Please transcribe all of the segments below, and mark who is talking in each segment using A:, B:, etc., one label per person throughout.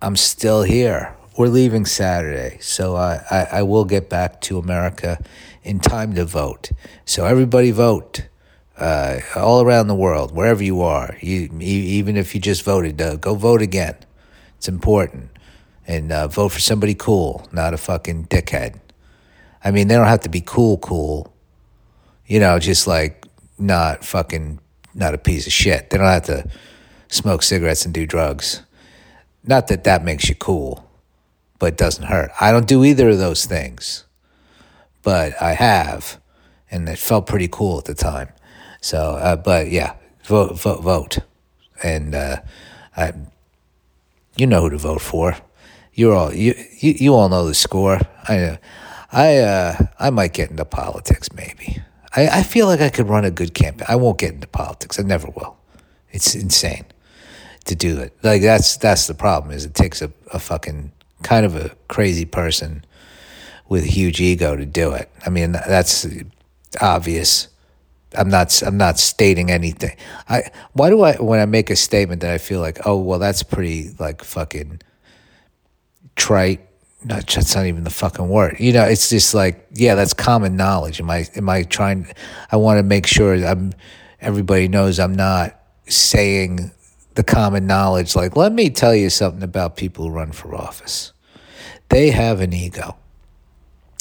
A: I'm still here. We're leaving Saturday, so I, I, I will get back to America in time to vote. So everybody vote. Uh, all around the world, wherever you are, you, even if you just voted, uh, go vote again. It's important. And uh, vote for somebody cool, not a fucking dickhead. I mean, they don't have to be cool, cool. You know, just like not fucking, not a piece of shit. They don't have to smoke cigarettes and do drugs. Not that that makes you cool, but it doesn't hurt. I don't do either of those things, but I have, and it felt pretty cool at the time. So, uh, but yeah, vote, vote, vote, and uh, I, you know who to vote for. You're all you, you, you all know the score. I, I, uh, I might get into politics maybe. I, I feel like I could run a good campaign. I won't get into politics. I never will. It's insane to do it. Like that's that's the problem. Is it takes a, a fucking kind of a crazy person with a huge ego to do it. I mean that's obvious. I'm not I'm not stating anything. I why do I when I make a statement that I feel like oh well that's pretty like fucking trite. No, that's not even the fucking word. You know, it's just like yeah, that's common knowledge. Am I am I trying? I want to make sure I'm everybody knows I'm not saying the common knowledge like let me tell you something about people who run for office. They have an ego.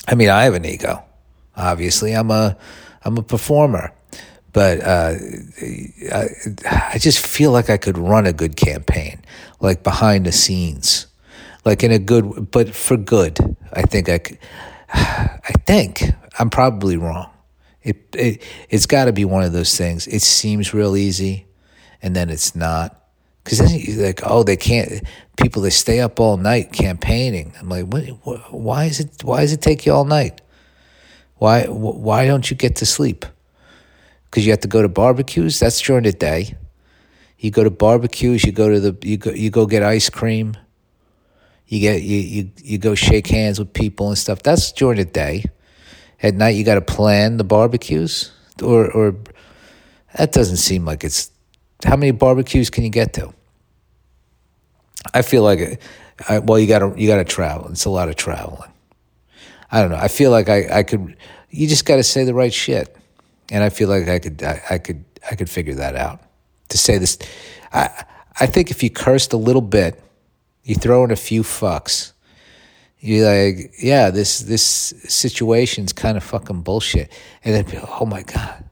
A: I mean, I have an ego. Obviously, I'm a I'm a performer but uh, I, I, just feel like I could run a good campaign, like behind the scenes, like in a good, but for good. I think I, could, I think I'm probably wrong. It, it it's got to be one of those things. It seems real easy, and then it's not. Because then you're like, oh, they can't. People they stay up all night campaigning. I'm like, what, what, Why is it? Why does it take you all night? Why? Why don't you get to sleep? because you have to go to barbecues. That's during the day. You go to barbecues. You go to the you go you go get ice cream. You get you you you go shake hands with people and stuff. That's during the day. At night, you got to plan the barbecues, or or that doesn't seem like it's. How many barbecues can you get to? I feel like, I, well, you got to you got to travel. It's a lot of traveling. I don't know. I feel like I I could. You just got to say the right shit and I feel like I could I, I, could I could figure that out. To say this, I I think if you cursed a little bit, you throw in a few fucks, you're like, yeah, this this situation's kind of fucking bullshit, and then be, oh my god,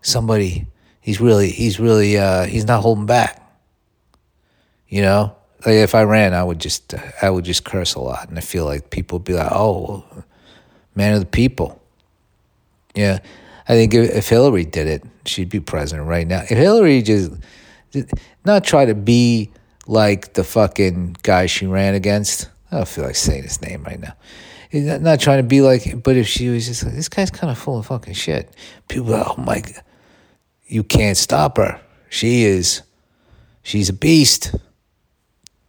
A: somebody he's really he's really uh, he's not holding back. You know, like if I ran, I would just I would just curse a lot, and I feel like people would be like, oh, man of the people. Yeah. I think if Hillary did it, she'd be president right now. If Hillary just not try to be like the fucking guy she ran against, I don't feel like saying his name right now. Not trying to be like, but if she was just like, this guy's kind of full of fucking shit. People, oh my, you can't stop her. She is, she's a beast.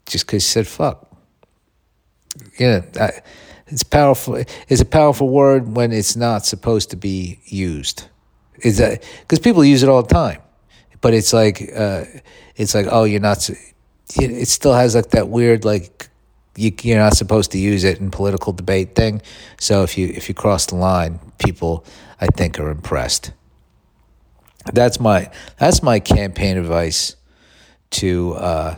A: Just because she said fuck. Know, I, it's powerful. It's a powerful word when it's not supposed to be used. Is that because people use it all the time, but it's like uh, it's like oh you're not. It still has like that weird like you, you're not supposed to use it in political debate thing. So if you if you cross the line, people I think are impressed. That's my that's my campaign advice to uh,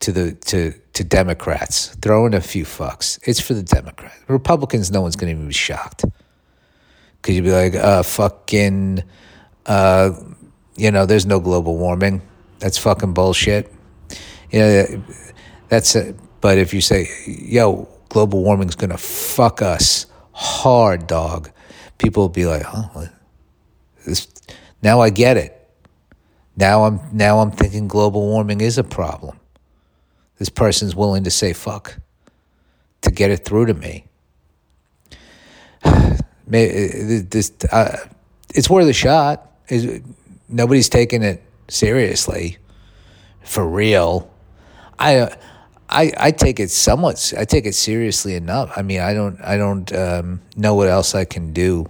A: to the to to Democrats. Throw in a few fucks. It's for the Democrats. Republicans, no one's going to even be shocked. Because you'd be like, uh, fucking, uh, you know, there's no global warming. That's fucking bullshit. You know, that's, a, but if you say, yo, global warming's going to fuck us hard, dog, people will be like, oh, this, now I get it. Now I'm, now I'm thinking global warming is a problem this person's willing to say fuck to get it through to me. this, uh, it's worth a shot. Nobody's taking it seriously, for real. I, I, I take it somewhat. I take it seriously enough. I mean, I don't, I don't um, know what else I can do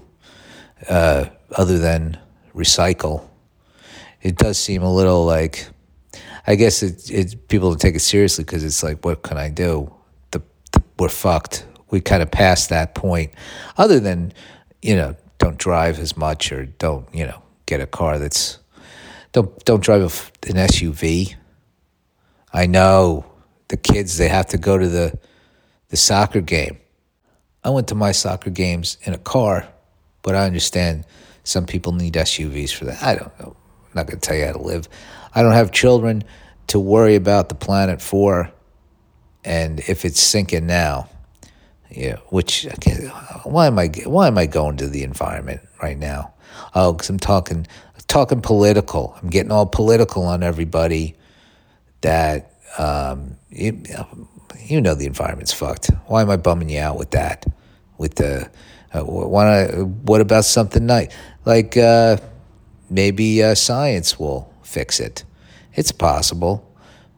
A: uh, other than recycle. It does seem a little like I guess it, it people take it seriously because it's like, what can I do? The, the we're fucked. We kind of passed that point. Other than, you know, don't drive as much or don't, you know, get a car that's don't don't drive an SUV. I know the kids they have to go to the the soccer game. I went to my soccer games in a car, but I understand some people need SUVs for that. I don't know. I'm not going to tell you how to live. I don't have children to worry about the planet for, and if it's sinking now, yeah. Which why am I why am I going to the environment right now? Oh, because I'm talking talking political. I'm getting all political on everybody. That um, you, know the environment's fucked. Why am I bumming you out with that? With the uh, why what about something nice like uh, maybe uh, science will fix it? It's possible.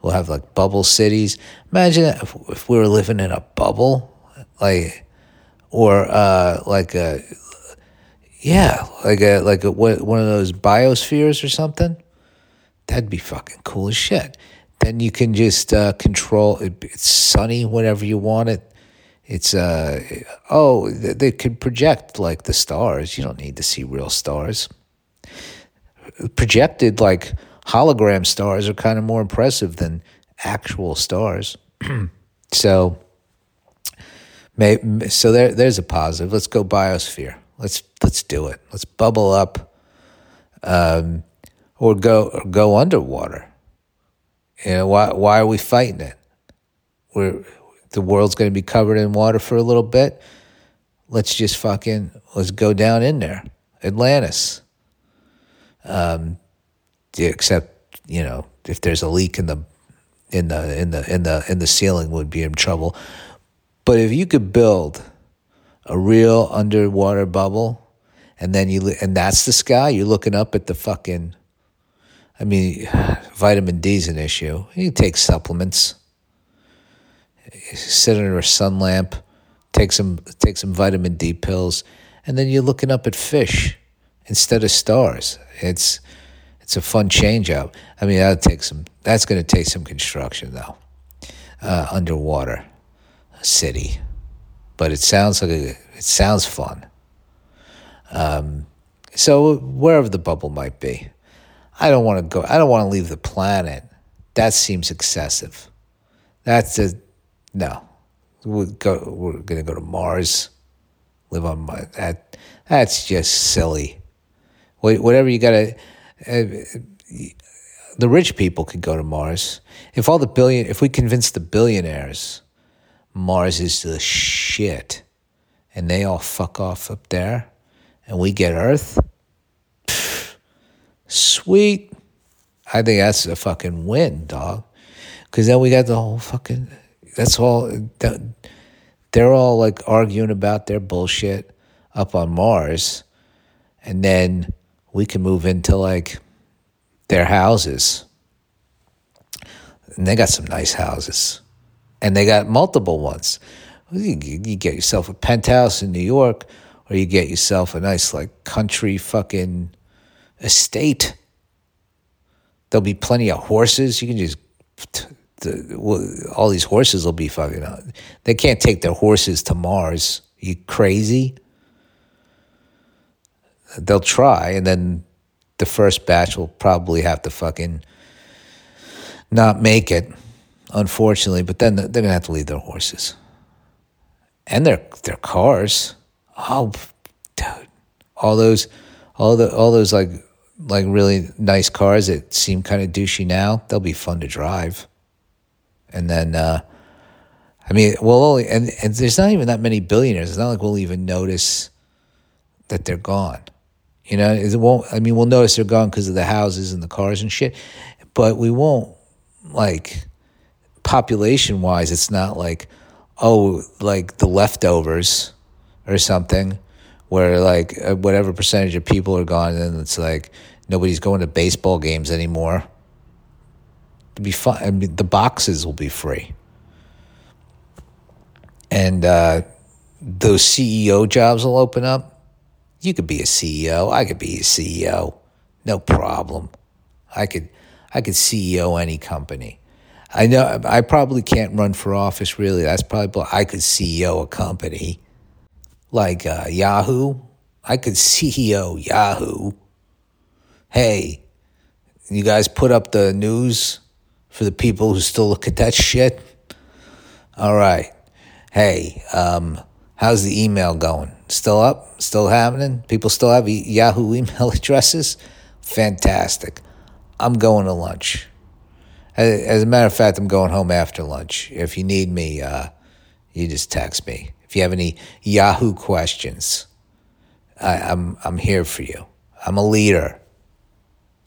A: We'll have like bubble cities. Imagine if, if we were living in a bubble, like or uh, like a yeah, like a like a one of those biospheres or something. That'd be fucking cool as shit. Then you can just uh, control. It, it's sunny whenever you want it. It's uh oh they could project like the stars. You don't need to see real stars. Projected like hologram stars are kind of more impressive than actual stars. so, may, so there there's a positive. Let's go biosphere. Let's let's do it. Let's bubble up, um, or go or go underwater. You know why? Why are we fighting it? We're the world's going to be covered in water for a little bit. Let's just fucking let's go down in there, Atlantis. Um, except you know if there's a leak in the in the in the in the in the ceiling, would be in trouble. But if you could build a real underwater bubble, and then you and that's the sky. You're looking up at the fucking. I mean, vitamin D is an issue. You take supplements. Sit under a sun lamp, take some take some vitamin D pills, and then you're looking up at fish instead of stars. It's it's a fun change up. I mean, that take some. That's going to take some construction though. Uh, underwater city but it sounds like a, it sounds fun. Um, so wherever the bubble might be, I don't want to go. I don't want to leave the planet. That seems excessive. That's a no. We're, go, we're gonna go to Mars. Live on my that. That's just silly. Whatever you gotta. Uh, the rich people could go to Mars. If all the billion, if we convince the billionaires Mars is the shit, and they all fuck off up there, and we get Earth. Sweet. I think that's a fucking win, dog. Because then we got the whole fucking. That's all. They're all like arguing about their bullshit up on Mars, and then we can move into like their houses. And they got some nice houses and they got multiple ones. You, you get yourself a penthouse in New York, or you get yourself a nice like country fucking estate. There'll be plenty of horses. You can just all these horses will be fucking. Uh, they can't take their horses to Mars. You crazy? They'll try, and then the first batch will probably have to fucking not make it unfortunately. But then they're gonna have to leave their horses and their their cars. Oh, dude, all those, all the all those like like really nice cars that seem kind of douchey now. They'll be fun to drive. And then, uh, I mean, we'll only and, and there's not even that many billionaires. It's not like we'll even notice that they're gone. You know, it won't. I mean, we'll notice they're gone because of the houses and the cars and shit, but we won't like population wise, it's not like, oh, like the leftovers or something where like uh, whatever percentage of people are gone and it's like nobody's going to baseball games anymore. It'd be fun. I mean, the boxes will be free. And uh, those CEO jobs will open up. You could be a CEO. I could be a CEO. No problem. I could I could CEO any company. I know I probably can't run for office. Really, that's probably I could CEO a company like uh, Yahoo. I could CEO Yahoo. Hey, you guys put up the news for the people who still look at that shit. All right. Hey, um, how's the email going? Still up? Still happening? People still have Yahoo email addresses? Fantastic. I'm going to lunch. As a matter of fact, I'm going home after lunch. If you need me, uh, you just text me. If you have any Yahoo questions, I, I'm I'm here for you. I'm a leader.